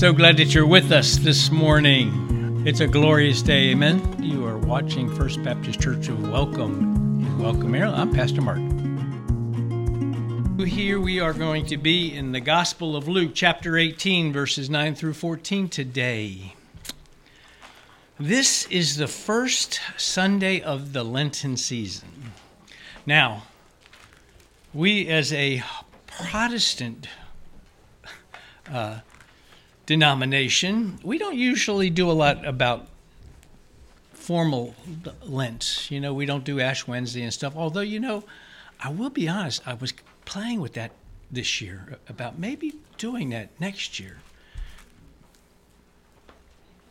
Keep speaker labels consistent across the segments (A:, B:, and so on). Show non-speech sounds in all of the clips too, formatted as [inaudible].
A: So glad that you're with us this morning. It's a glorious day, amen. You are watching First Baptist Church of Welcome in Welcome, Maryland. I'm Pastor Mark. Here we are going to be in the Gospel of Luke, chapter 18, verses 9 through 14 today. This is the first Sunday of the Lenten season. Now, we as a Protestant uh, denomination, we don't usually do a lot about formal Lent. You know, we don't do Ash Wednesday and stuff. Although, you know, I will be honest, I was playing with that this year about maybe doing that next year.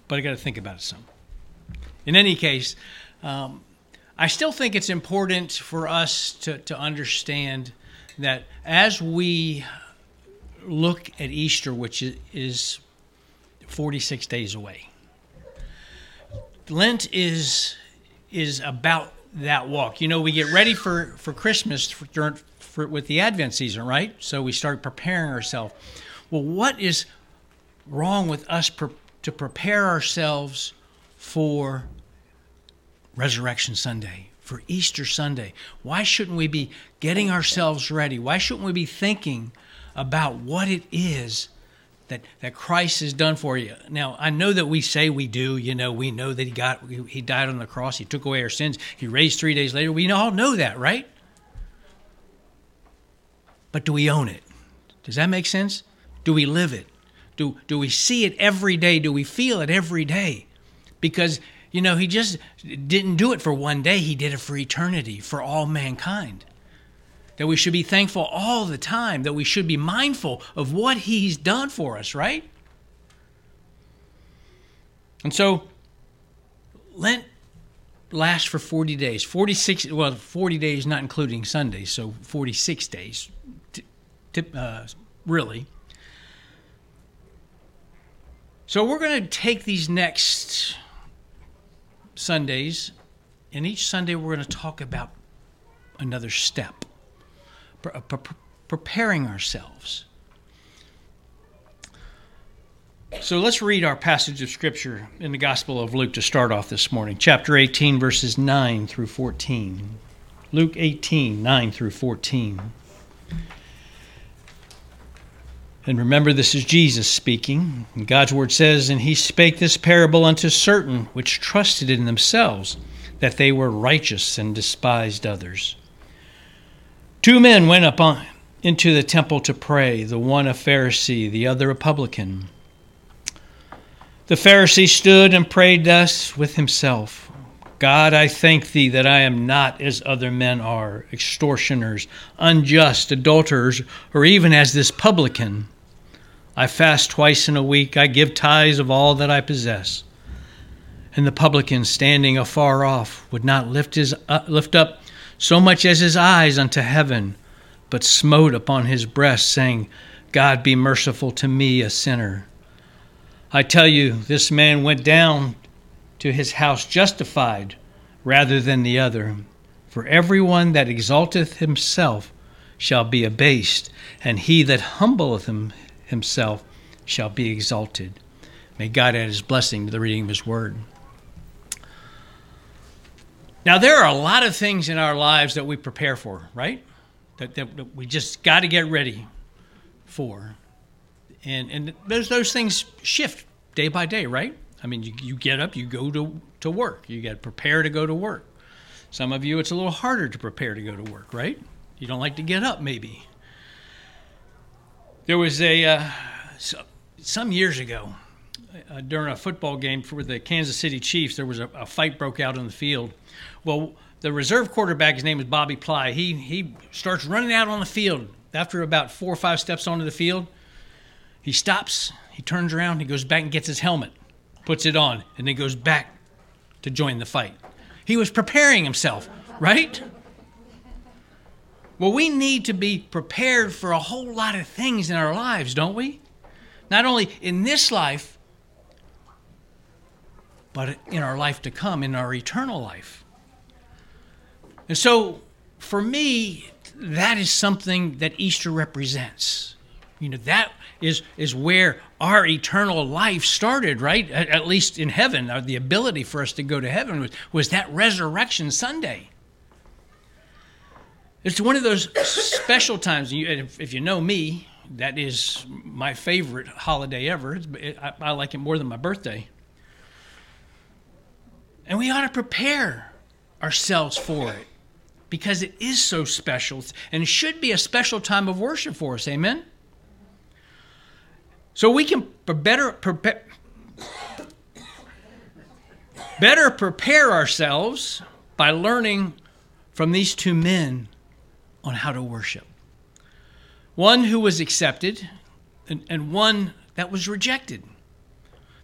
A: But I got to think about it some. In any case, um, I still think it's important for us to, to understand that as we look at Easter, which is 46 days away, Lent is is about that walk. You know, we get ready for for Christmas for, during, for, with the Advent season, right? So we start preparing ourselves. Well, what is wrong with us pre- to prepare ourselves for Resurrection Sunday, for Easter Sunday? Why shouldn't we be getting ourselves ready? Why shouldn't we be thinking about what it is that, that Christ has done for you? Now, I know that we say we do, you know, we know that he got he died on the cross, he took away our sins, he raised 3 days later. We all know that, right? But do we own it? Does that make sense? Do we live it? Do do we see it every day? Do we feel it every day? Because you know, he just didn't do it for one day, he did it for eternity, for all mankind. That we should be thankful all the time, that we should be mindful of what he's done for us, right? And so, Lent lasts for 40 days. 46, well, 40 days, not including Sundays, so 46 days, t- t- uh, really. So, we're going to take these next Sundays, and each Sunday we're going to talk about another step, pre- pre- preparing ourselves. So let's read our passage of Scripture in the Gospel of Luke to start off this morning, chapter 18, verses 9 through 14. Luke 18, 9 through 14. And remember, this is Jesus speaking. And God's word says, And he spake this parable unto certain which trusted in themselves that they were righteous and despised others. Two men went up on, into the temple to pray, the one a Pharisee, the other a publican. The Pharisee stood and prayed thus with himself God, I thank thee that I am not as other men are, extortioners, unjust, adulterers, or even as this publican. I fast twice in a week. I give tithes of all that I possess. And the publican, standing afar off, would not lift, his, uh, lift up so much as his eyes unto heaven, but smote upon his breast, saying, God be merciful to me, a sinner. I tell you, this man went down to his house justified rather than the other. For everyone that exalteth himself shall be abased, and he that humbleth him, himself shall be exalted. May God add his blessing to the reading of his word. Now, there are a lot of things in our lives that we prepare for, right? That, that, that we just got to get ready for. And, and those, those things shift day by day, right? I mean, you, you get up, you go to, to work, you get prepared to go to work. Some of you, it's a little harder to prepare to go to work, right? You don't like to get up, maybe. There was a, uh, some years ago, uh, during a football game for the Kansas City Chiefs, there was a, a, fight broke out on the field. Well, the reserve quarterback, his name is Bobby Ply, he, he starts running out on the field. After about four or five steps onto the field, he stops, he turns around, he goes back and gets his helmet, puts it on, and then goes back to join the fight. He was preparing himself, right? Well, we need to be prepared for a whole lot of things in our lives, don't we? Not only in this life, but in our life to come, in our eternal life. And so, for me, that is something that Easter represents. You know, that is, is where our eternal life started, right? At, at least in heaven, or the ability for us to go to heaven was, was that resurrection Sunday. It's one of those special times. if, you know me, that is my favorite holiday ever. It, I, I like it more than my birthday. And we ought to prepare ourselves for it because it is so special and it should be a special time of worship for us. Amen? So we can better prepare, better prepare ourselves by learning from these two men on how to worship. One who was accepted and, and one that was rejected.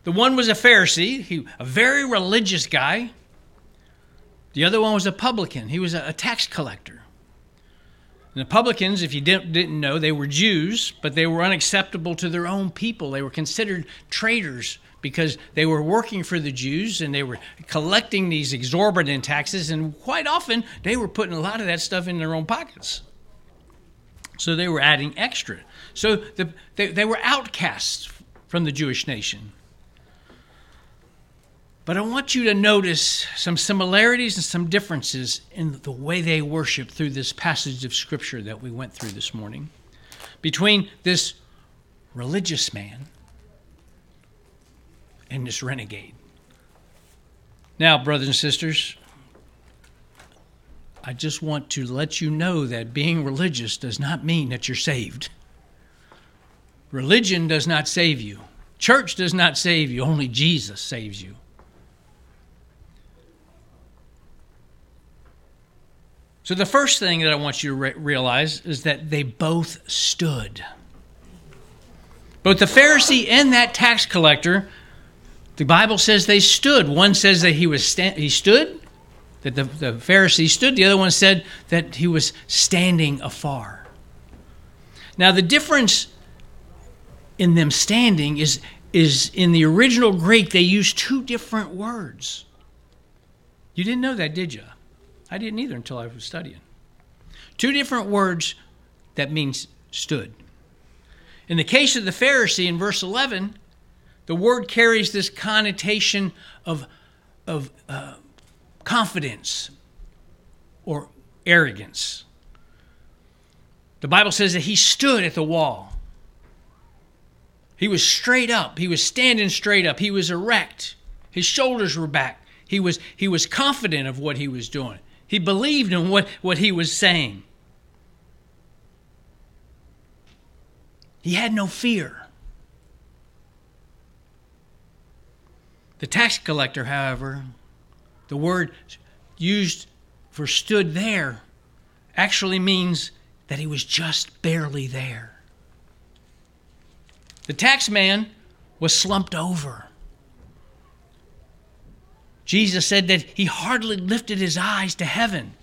A: The one was a Pharisee, he, a very religious guy. The other one was a publican. He was a, a tax collector. And the publicans, if you didn't, didn't know, they were Jews, but they were unacceptable to their own people. They were considered traitors because they were working for the Jews and they were collecting these exorbitant taxes, and quite often they were putting a lot of that stuff in their own pockets. So they were adding extra. So the, they, they were outcasts from the Jewish nation. But I want you to notice some similarities and some differences in the way they worship through this passage of Scripture that we went through this morning between this religious man and this renegade. Now, brothers and sisters, I just want to let you know that being religious does not mean that you're saved. Religion does not save you. Church does not save you. Only Jesus saves you. So, the first thing that I want you to re- realize is that they both stood. Both the Pharisee and that tax collector, the Bible says they stood. One says that he was sta- he stood, that the, the Pharisee stood. The other one said that he was standing afar. Now, the difference in them standing is, is in the original Greek, they use two different words. You didn't know that, did you? I didn't either until I was studying. Two different words that means stood. In the case of the Pharisee in verse 11, the word carries this connotation of, of uh, confidence or arrogance. The Bible says that he stood at the wall. He was straight up. He was standing straight up. He was erect. His shoulders were back. He was, he was confident of what he was doing. He believed in what, what he was saying. He had no fear. The tax collector, however, the word used for stood there actually means that he was just barely there. The tax man was slumped over. Jesus said that he hardly lifted his eyes to heaven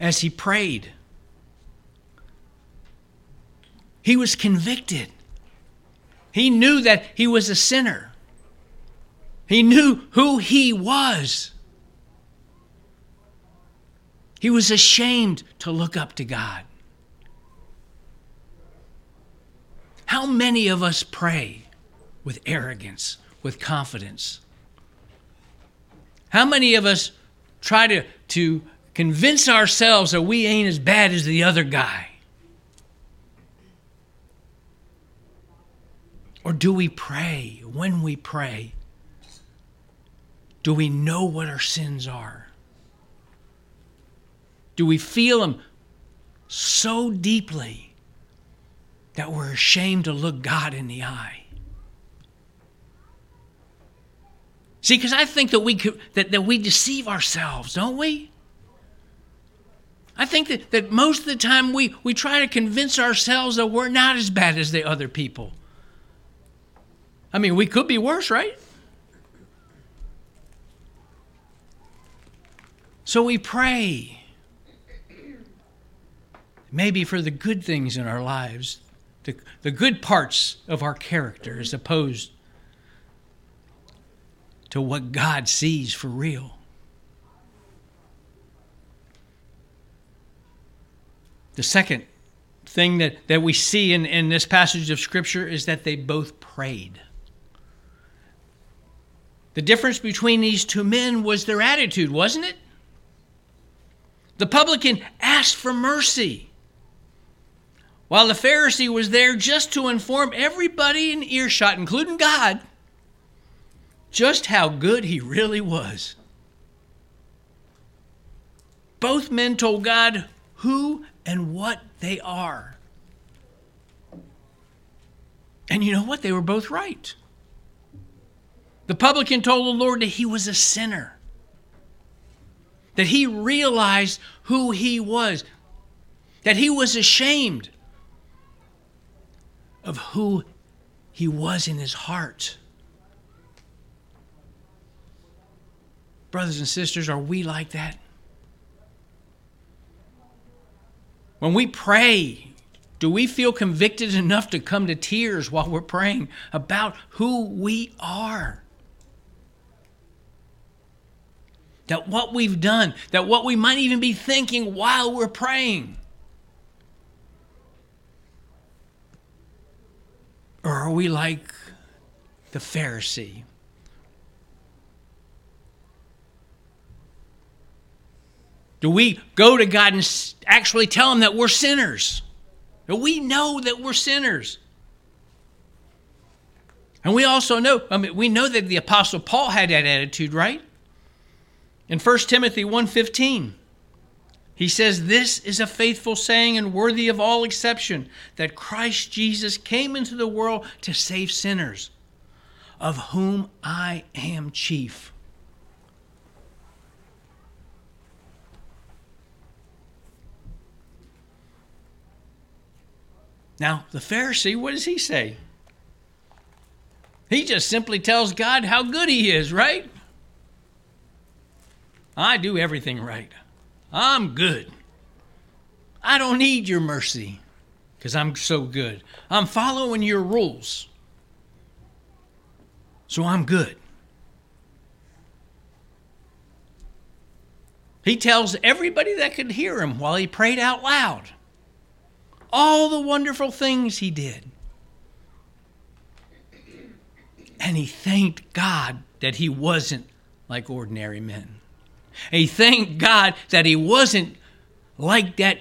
A: as he prayed. He was convicted. He knew that he was a sinner. He knew who he was. He was ashamed to look up to God. How many of us pray with arrogance, with confidence? How many of us try to, to convince ourselves that we ain't as bad as the other guy? Or do we pray when we pray? Do we know what our sins are? Do we feel them so deeply that we're ashamed to look God in the eye? See, because I think that we could, that, that we deceive ourselves, don't we? I think that, that most of the time we, we try to convince ourselves that we're not as bad as the other people. I mean, we could be worse, right? So we pray. Maybe for the good things in our lives, the, the good parts of our character as opposed to what God sees for real. The second thing that, that we see in, in this passage of Scripture is that they both prayed. The difference between these two men was their attitude, wasn't it? The publican asked for mercy, while the Pharisee was there just to inform everybody in earshot, including God, just how good he really was. Both men told God who and what they are. And you know what? They were both right. The publican told the Lord that he was a sinner, that he realized who he was, that he was ashamed of who he was in his heart. Brothers and sisters, are we like that? When we pray, do we feel convicted enough to come to tears while we're praying about who we are? That what we've done, that what we might even be thinking while we're praying. Or are we like the Pharisee? Do we go to God and actually tell Him that we're sinners? That we know that we're sinners? And we also know, I mean, we know that the Apostle Paul had that attitude, right? In 1 Timothy 1:15, he says, This is a faithful saying and worthy of all exception that Christ Jesus came into the world to save sinners, of whom I am chief. Now, the Pharisee, what does he say? He just simply tells God how good he is, right? I do everything right. I'm good. I don't need your mercy because I'm so good. I'm following your rules. So I'm good. He tells everybody that could hear him while he prayed out loud all the wonderful things he did. And he thanked God that he wasn't like ordinary men. He thanked God that he wasn't like that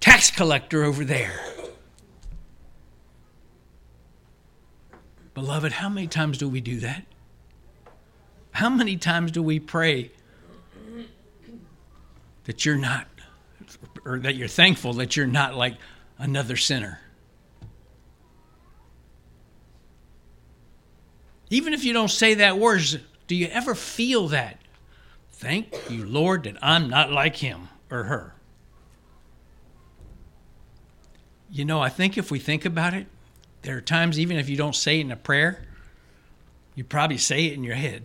A: tax collector over there. Beloved, how many times do we do that? How many times do we pray that you're not, or that you're thankful that you're not like another sinner? Even if you don't say that words, do you ever feel that? Thank you, Lord, that I'm not like him or her. You know, I think if we think about it, there are times, even if you don't say it in a prayer, you probably say it in your head.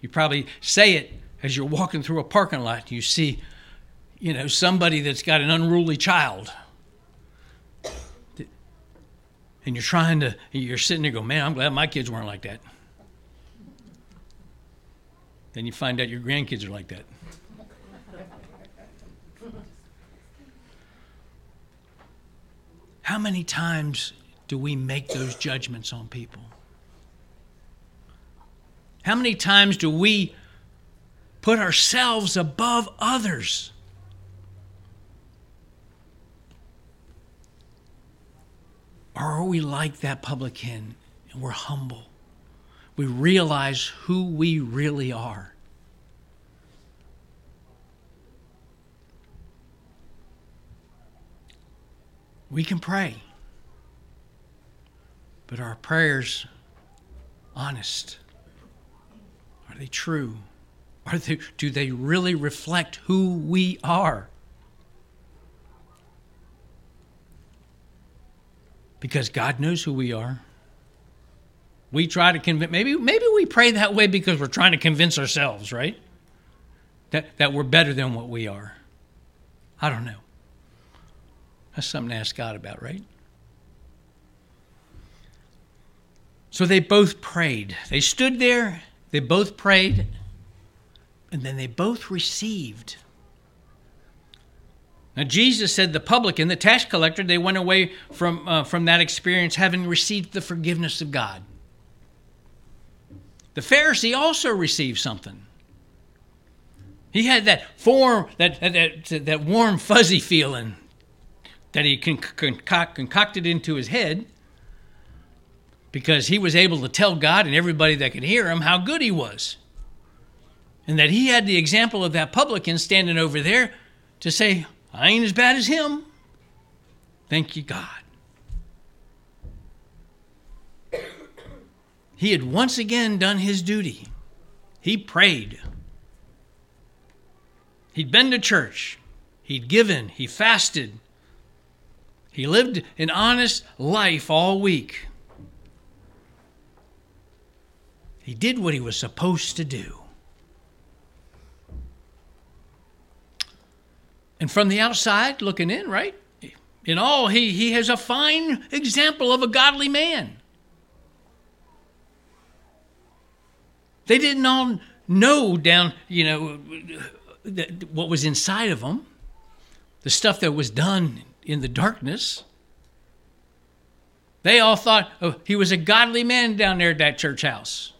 A: You probably say it as you're walking through a parking lot. You see, you know, somebody that's got an unruly child. And you're trying to, you're sitting there going, man, I'm glad my kids weren't like that. Then you find out your grandkids are like that. How many times do we make those judgments on people? How many times do we put ourselves above others? Or are we like that publican and we're humble? we realize who we really are. We can pray, but are our prayers honest? Are they true? Are they, do they really reflect who we are? Because God knows who we are. We try to convince maybe maybe we pray that way because we're trying to convince ourselves, right? That that we're better than what we are. I don't know. That's something to ask God about, right? So they both prayed. They stood there, they both prayed, and then they both received. Now, Jesus said the publican, the tax collector, they went away from, uh, from that experience having received the forgiveness of God. The Pharisee also received something. He had that form, that, that, that warm, fuzzy feeling that he concoct, concocted into his head because he was able to tell God and everybody that could hear him how good he was. And that he had the example of that publican standing over there to say, I ain't as bad as him. Thank you, God. He had once again done his duty. He prayed. He'd been to church. He'd given. He fasted. He lived an honest life all week. He did what he was supposed to do. And from the outside, looking in, right? In all, he, he has a fine example of a godly man. They didn't all know down, you know, what was inside of them, the stuff that was done in the darkness. They all thought oh, he was a godly man down there at that church house.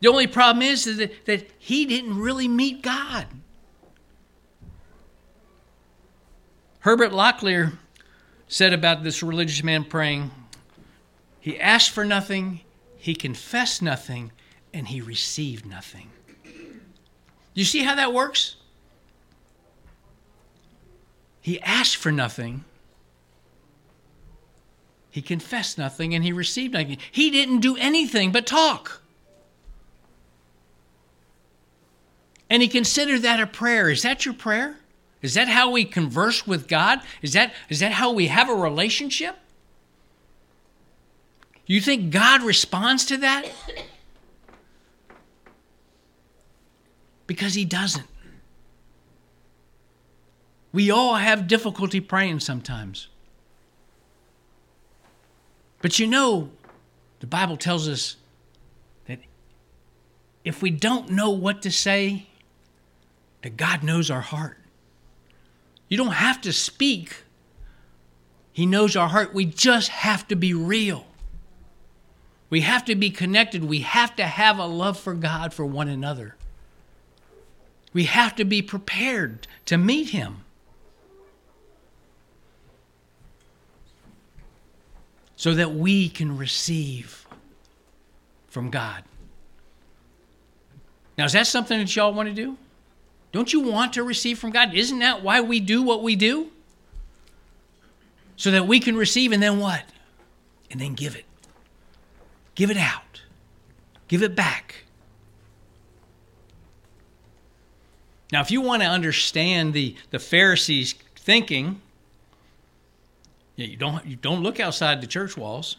A: The only problem is that, that he didn't really meet God. Herbert Lockyer said about this religious man praying, he asked for nothing, he confessed nothing, and he received nothing. You see how that works? He asked for nothing. He confessed nothing and he received nothing. He didn't do anything but talk. And he considered that a prayer. Is that your prayer? Is that how we converse with God? Is that, is that how we have a relationship? You think God responds to that? because he doesn't. We all have difficulty praying sometimes. But you know, the Bible tells us that if we don't know what to say, that God knows our heart. You don't have to speak. He knows our heart. We just have to be real. We have to be connected. We have to have a love for God for one another. We have to be prepared to meet Him. So that we can receive from God. Now, is that something that y'all want to do? Don't you want to receive from God? Isn't that why we do what we do? So that we can receive and then what? And then give it. Give it out. Give it back. Now, if you want to understand the, the Pharisees' thinking, yeah, you don't, you don't look outside the church walls.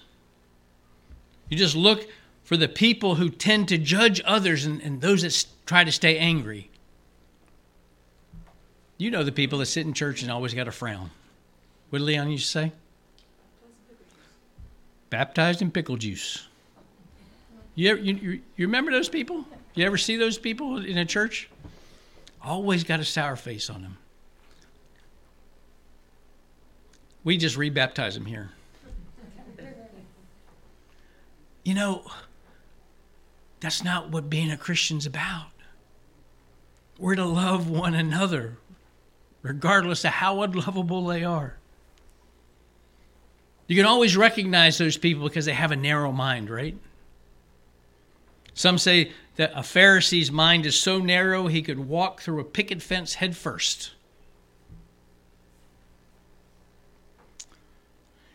A: You just look for the people who tend to judge others and, and those that try to stay angry. You know the people that sit in church and always got a frown. What did Leon used to say? Baptized in pickle juice. You, ever, you, you remember those people? You ever see those people in a church? Always got a sour face on them. We just rebaptize them here. You know, that's not what being a Christian's about. We're to love one another, regardless of how unlovable they are. You can always recognize those people because they have a narrow mind, right? Some say that a Pharisee's mind is so narrow he could walk through a picket fence headfirst.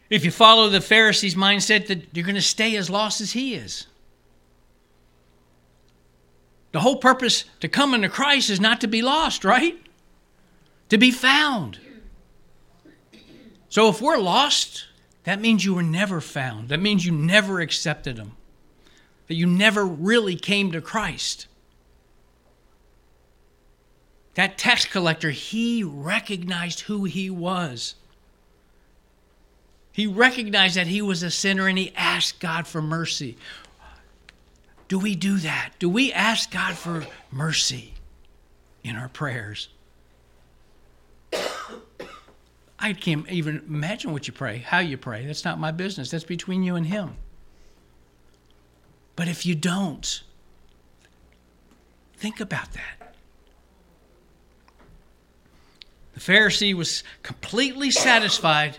A: If you follow the Pharisee's mindset, that you're going to stay as lost as he is. The whole purpose to come into Christ is not to be lost, right? To be found. So if we're lost, that means you were never found. That means you never accepted him that you never really came to Christ. That tax collector, he recognized who he was. He recognized that he was a sinner and he asked God for mercy. Do we do that? Do we ask God for mercy in our prayers? I can't even imagine what you pray, how you pray. That's not my business. That's between you and Him. But if you don't, think about that. The Pharisee was completely satisfied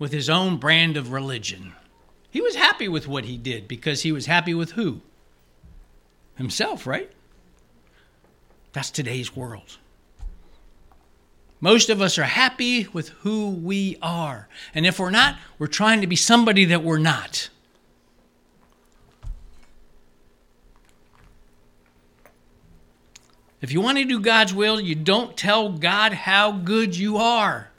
A: with his own brand of religion. He was happy with what he did because he was happy with who? Himself, right? That's today's world. Most of us are happy with who we are. And if we're not, we're trying to be somebody that we're not. If you want to do God's will, you don't tell God how good you are.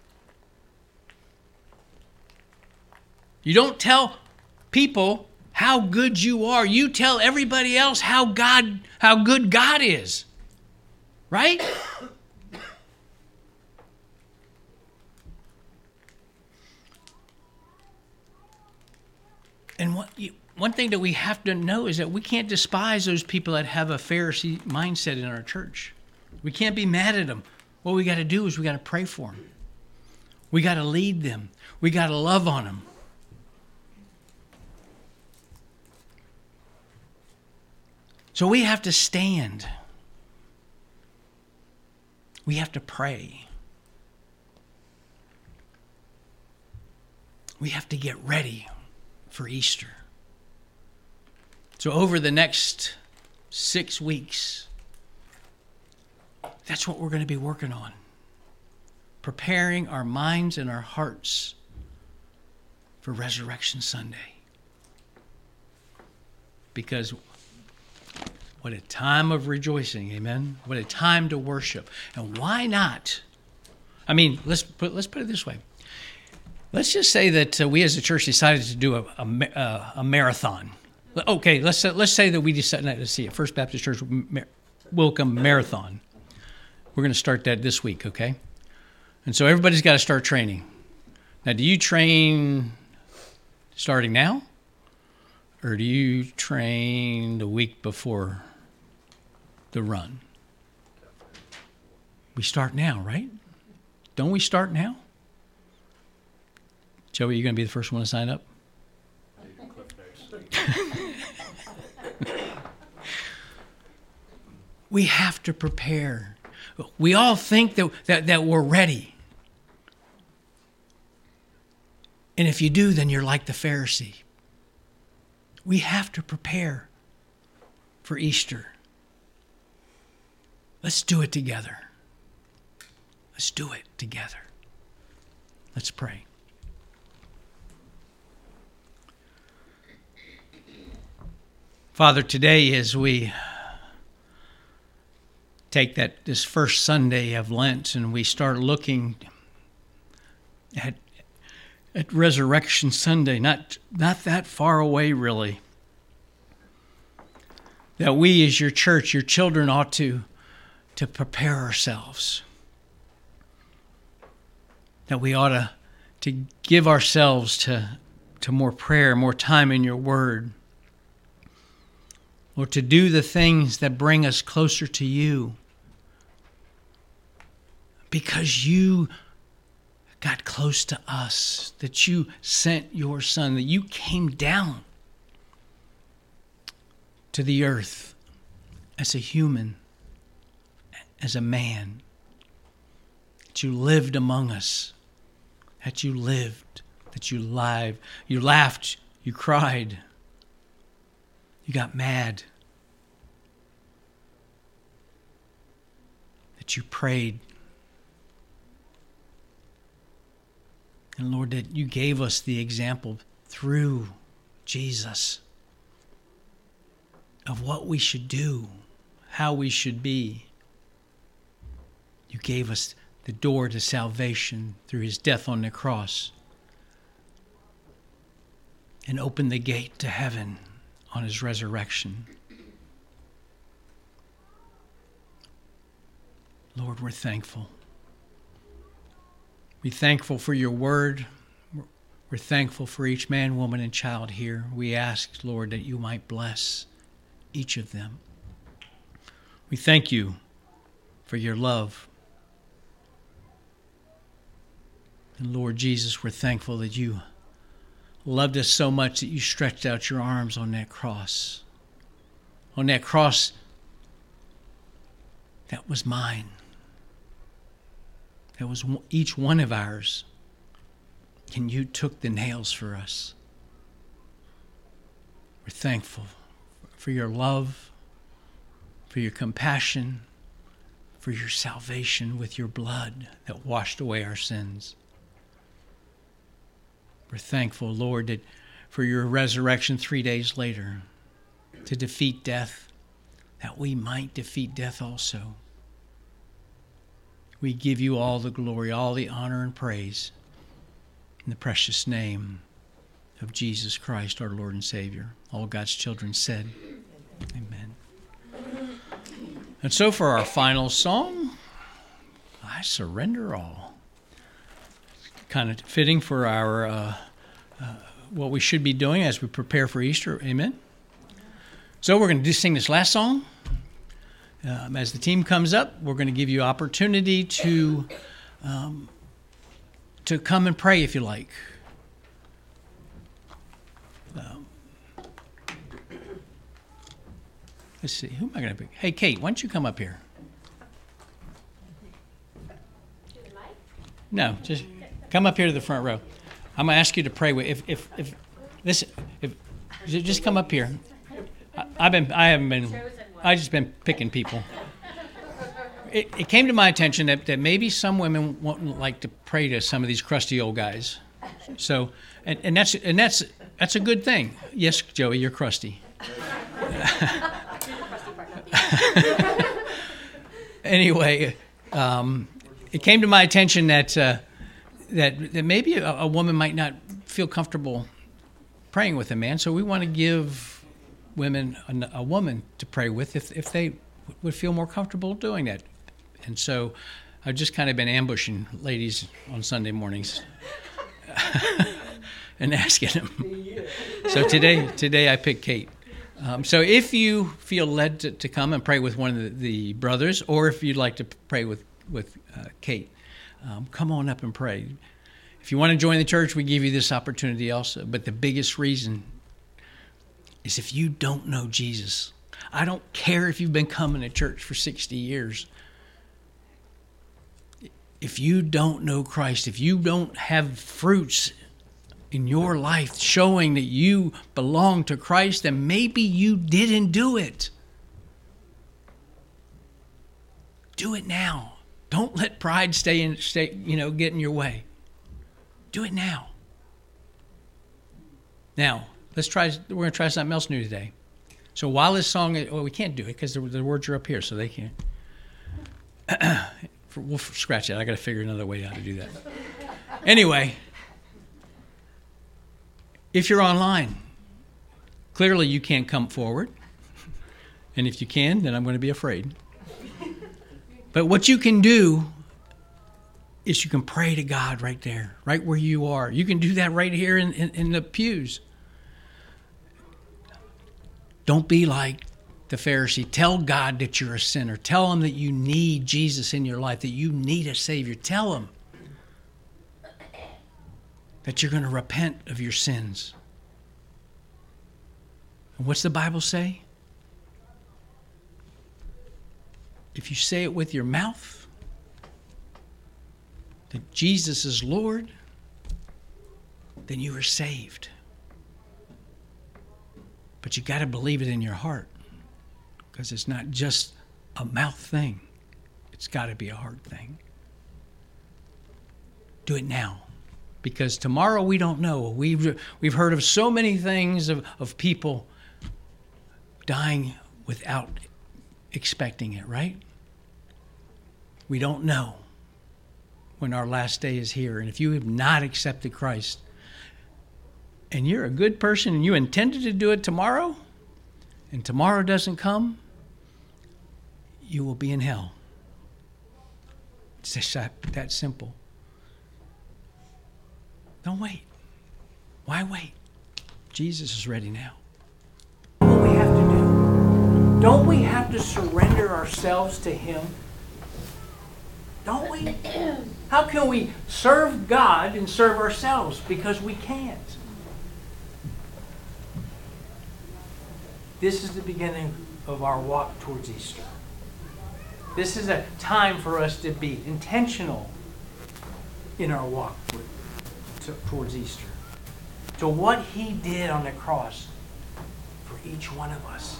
A: You don't tell people how good you are. You tell everybody else how God how good God is. Right? And what you, one thing that we have to know is that we can't despise those people that have a Pharisee mindset in our church. We can't be mad at them. What we got to do is we got to pray for them. We got to lead them. We got to love on them. So we have to stand. We have to pray. We have to get ready for Easter. So, over the next six weeks, that's what we're going to be working on. Preparing our minds and our hearts for Resurrection Sunday. Because what a time of rejoicing, amen. What a time to worship. And why not? I mean, let's put let's put it this way. Let's just say that uh, we as a church decided to do a, a, uh, a marathon. Okay, let's uh, let's say that we decided. Let's see, First Baptist Church Welcome Marathon. We're going to start that this week, okay? And so everybody's got to start training. Now, do you train starting now, or do you train the week before the run? We start now, right? Don't we start now? Joey, you going to be the first one to sign up? [laughs] we have to prepare. We all think that, that, that we're ready. And if you do, then you're like the Pharisee. We have to prepare for Easter. Let's do it together. Let's do it together. Let's pray. Father, today as we take that this first Sunday of Lent and we start looking at at Resurrection Sunday, not not that far away really. That we as your church, your children ought to to prepare ourselves. That we ought to to give ourselves to to more prayer, more time in your word or to do the things that bring us closer to you. Because you got close to us, that you sent your son, that you came down to the earth as a human, as a man, that you lived among us, that you lived, that you live, you laughed, you cried, you got mad. That you prayed. And Lord, that you gave us the example through Jesus of what we should do, how we should be. You gave us the door to salvation through his death on the cross and opened the gate to heaven on his resurrection. Lord, we're thankful. We're thankful for your word. We're thankful for each man, woman, and child here. We ask, Lord, that you might bless each of them. We thank you for your love. And Lord Jesus, we're thankful that you loved us so much that you stretched out your arms on that cross. On that cross that was mine. That was each one of ours. And you took the nails for us. We're thankful for your love, for your compassion, for your salvation with your blood that washed away our sins. We're thankful, Lord, that for your resurrection three days later to defeat death, that we might defeat death also. We give you all the glory, all the honor, and praise in the precious name of Jesus Christ, our Lord and Savior. All God's children said, Amen. And so for our final song, I surrender all. Kind of fitting for our uh, uh, what we should be doing as we prepare for Easter. Amen. So we're going to sing this last song. Um, as the team comes up, we're going to give you opportunity to um, to come and pray if you like. Um, let's see, who am I going to pick? Hey, Kate, why don't you come up here? No, just come up here to the front row. I'm going to ask you to pray with. If if if this if just come up here. I, I've been I haven't been I just been picking people. It, it came to my attention that, that maybe some women wouldn't like to pray to some of these crusty old guys. So, and, and that's and that's that's a good thing. Yes, Joey, you're crusty. [laughs] anyway, um, it came to my attention that uh, that that maybe a, a woman might not feel comfortable praying with a man. So we want to give women a, woman to pray with if, if they would feel more comfortable doing that. And so I've just kind of been ambushing ladies on Sunday mornings [laughs] and asking them. So today, today I picked Kate. Um, so if you feel led to, to, come and pray with one of the, the, brothers, or if you'd like to pray with with uh, Kate, um, come on up and pray. If you want to join the church, we give you this opportunity also. But the biggest reason is if you don't know Jesus, I don't care if you've been coming to church for 60 years. If you don't know Christ, if you don't have fruits in your life showing that you belong to Christ, then maybe you didn't do it. Do it now. Don't let pride stay in stay, you know, get in your way. Do it now. Now, let's try. We're going to try something else new today. So while this song, well, we can't do it because the, the, words are up here, so they can't. [coughs] we'll scratch that. I got to figure another way how to do that. Anyway, if you're online, clearly you can't come forward, and if you can, then I'm going to be afraid. But what you can do is you can pray to God right there, right where you are. You can do that right here in, in, in the pews. Don't be like the Pharisee. Tell God that you're a sinner. Tell him that you need Jesus in your life, that you need a Savior. Tell him that you're going to repent of your sins. And what's the Bible say? If you say it with your mouth, that Jesus is Lord, then you are saved. But you got to believe it in your heart because it's not just a mouth thing, it's got to be a heart thing. Do it now because tomorrow we don't know. We've, we've heard of so many things of, of people dying without expecting it, right? We don't know when our last day is here. And if you have not accepted Christ, and you're a good person and you intended to do it tomorrow, and tomorrow doesn't come, you will be in hell. It's just that, that simple. Don't wait. Why wait? Jesus is ready now. What we have to do? Don't we have to surrender ourselves to Him? don't we? How can we serve God and serve ourselves? Because we can't. This is the beginning of our walk towards Easter. This is a time for us to be intentional in our walk towards Easter. To what He did on the cross for each one of us.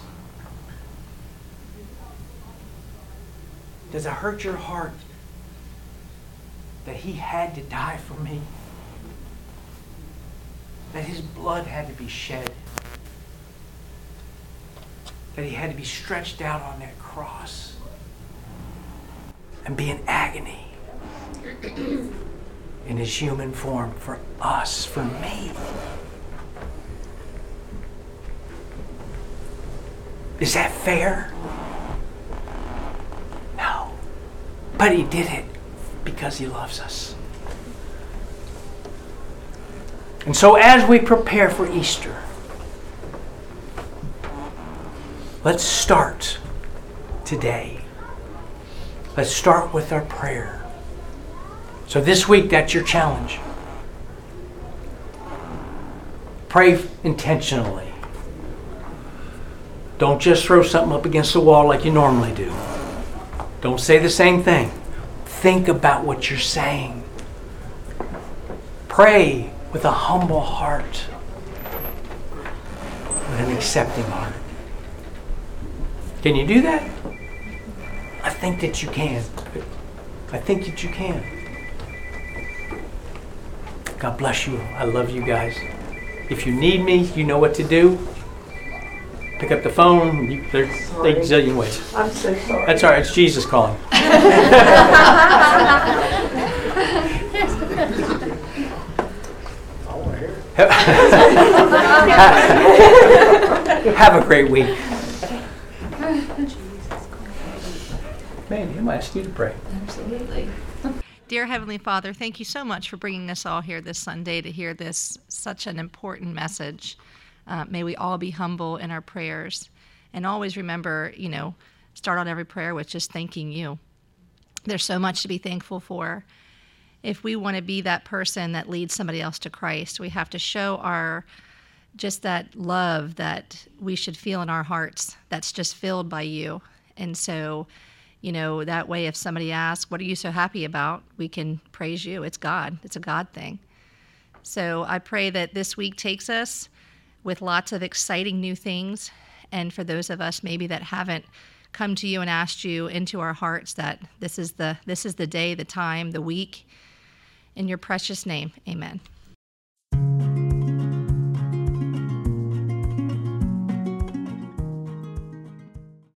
A: Does it hurt your heart that He had to die for me? That His blood had to be shed? That He had to be stretched out on that cross and be in agony in His human form for us, for me? Is that fair? No. But he did it because he loves us. And so, as we prepare for Easter, let's start today. Let's start with our prayer. So, this week, that's your challenge. Pray intentionally. Don't just throw something up against the wall like you normally do. Don't say the same thing. Think about what you're saying. Pray with a humble heart, with an accepting heart. Can you do that? I think that you can. I think that you can. God bless you. I love you guys. If you need me, you know what to do pick up the phone. You, there's a zillion ways.
B: I'm so sorry.
A: That's all right. It's Jesus calling. [laughs] [laughs] Have a great week. Man, he might ask you to pray.
C: Absolutely. Dear Heavenly Father, thank you so much for bringing us all here this Sunday to hear this such an important message. Uh, may we all be humble in our prayers and always remember, you know, start out every prayer with just thanking you. There's so much to be thankful for. If we want to be that person that leads somebody else to Christ, we have to show our just that love that we should feel in our hearts that's just filled by you. And so, you know, that way, if somebody asks, What are you so happy about? we can praise you. It's God, it's a God thing. So I pray that this week takes us with lots of exciting new things. And for those of us maybe that haven't come to you and asked you into our hearts that this is the this is the day, the time, the week. In your precious name, amen.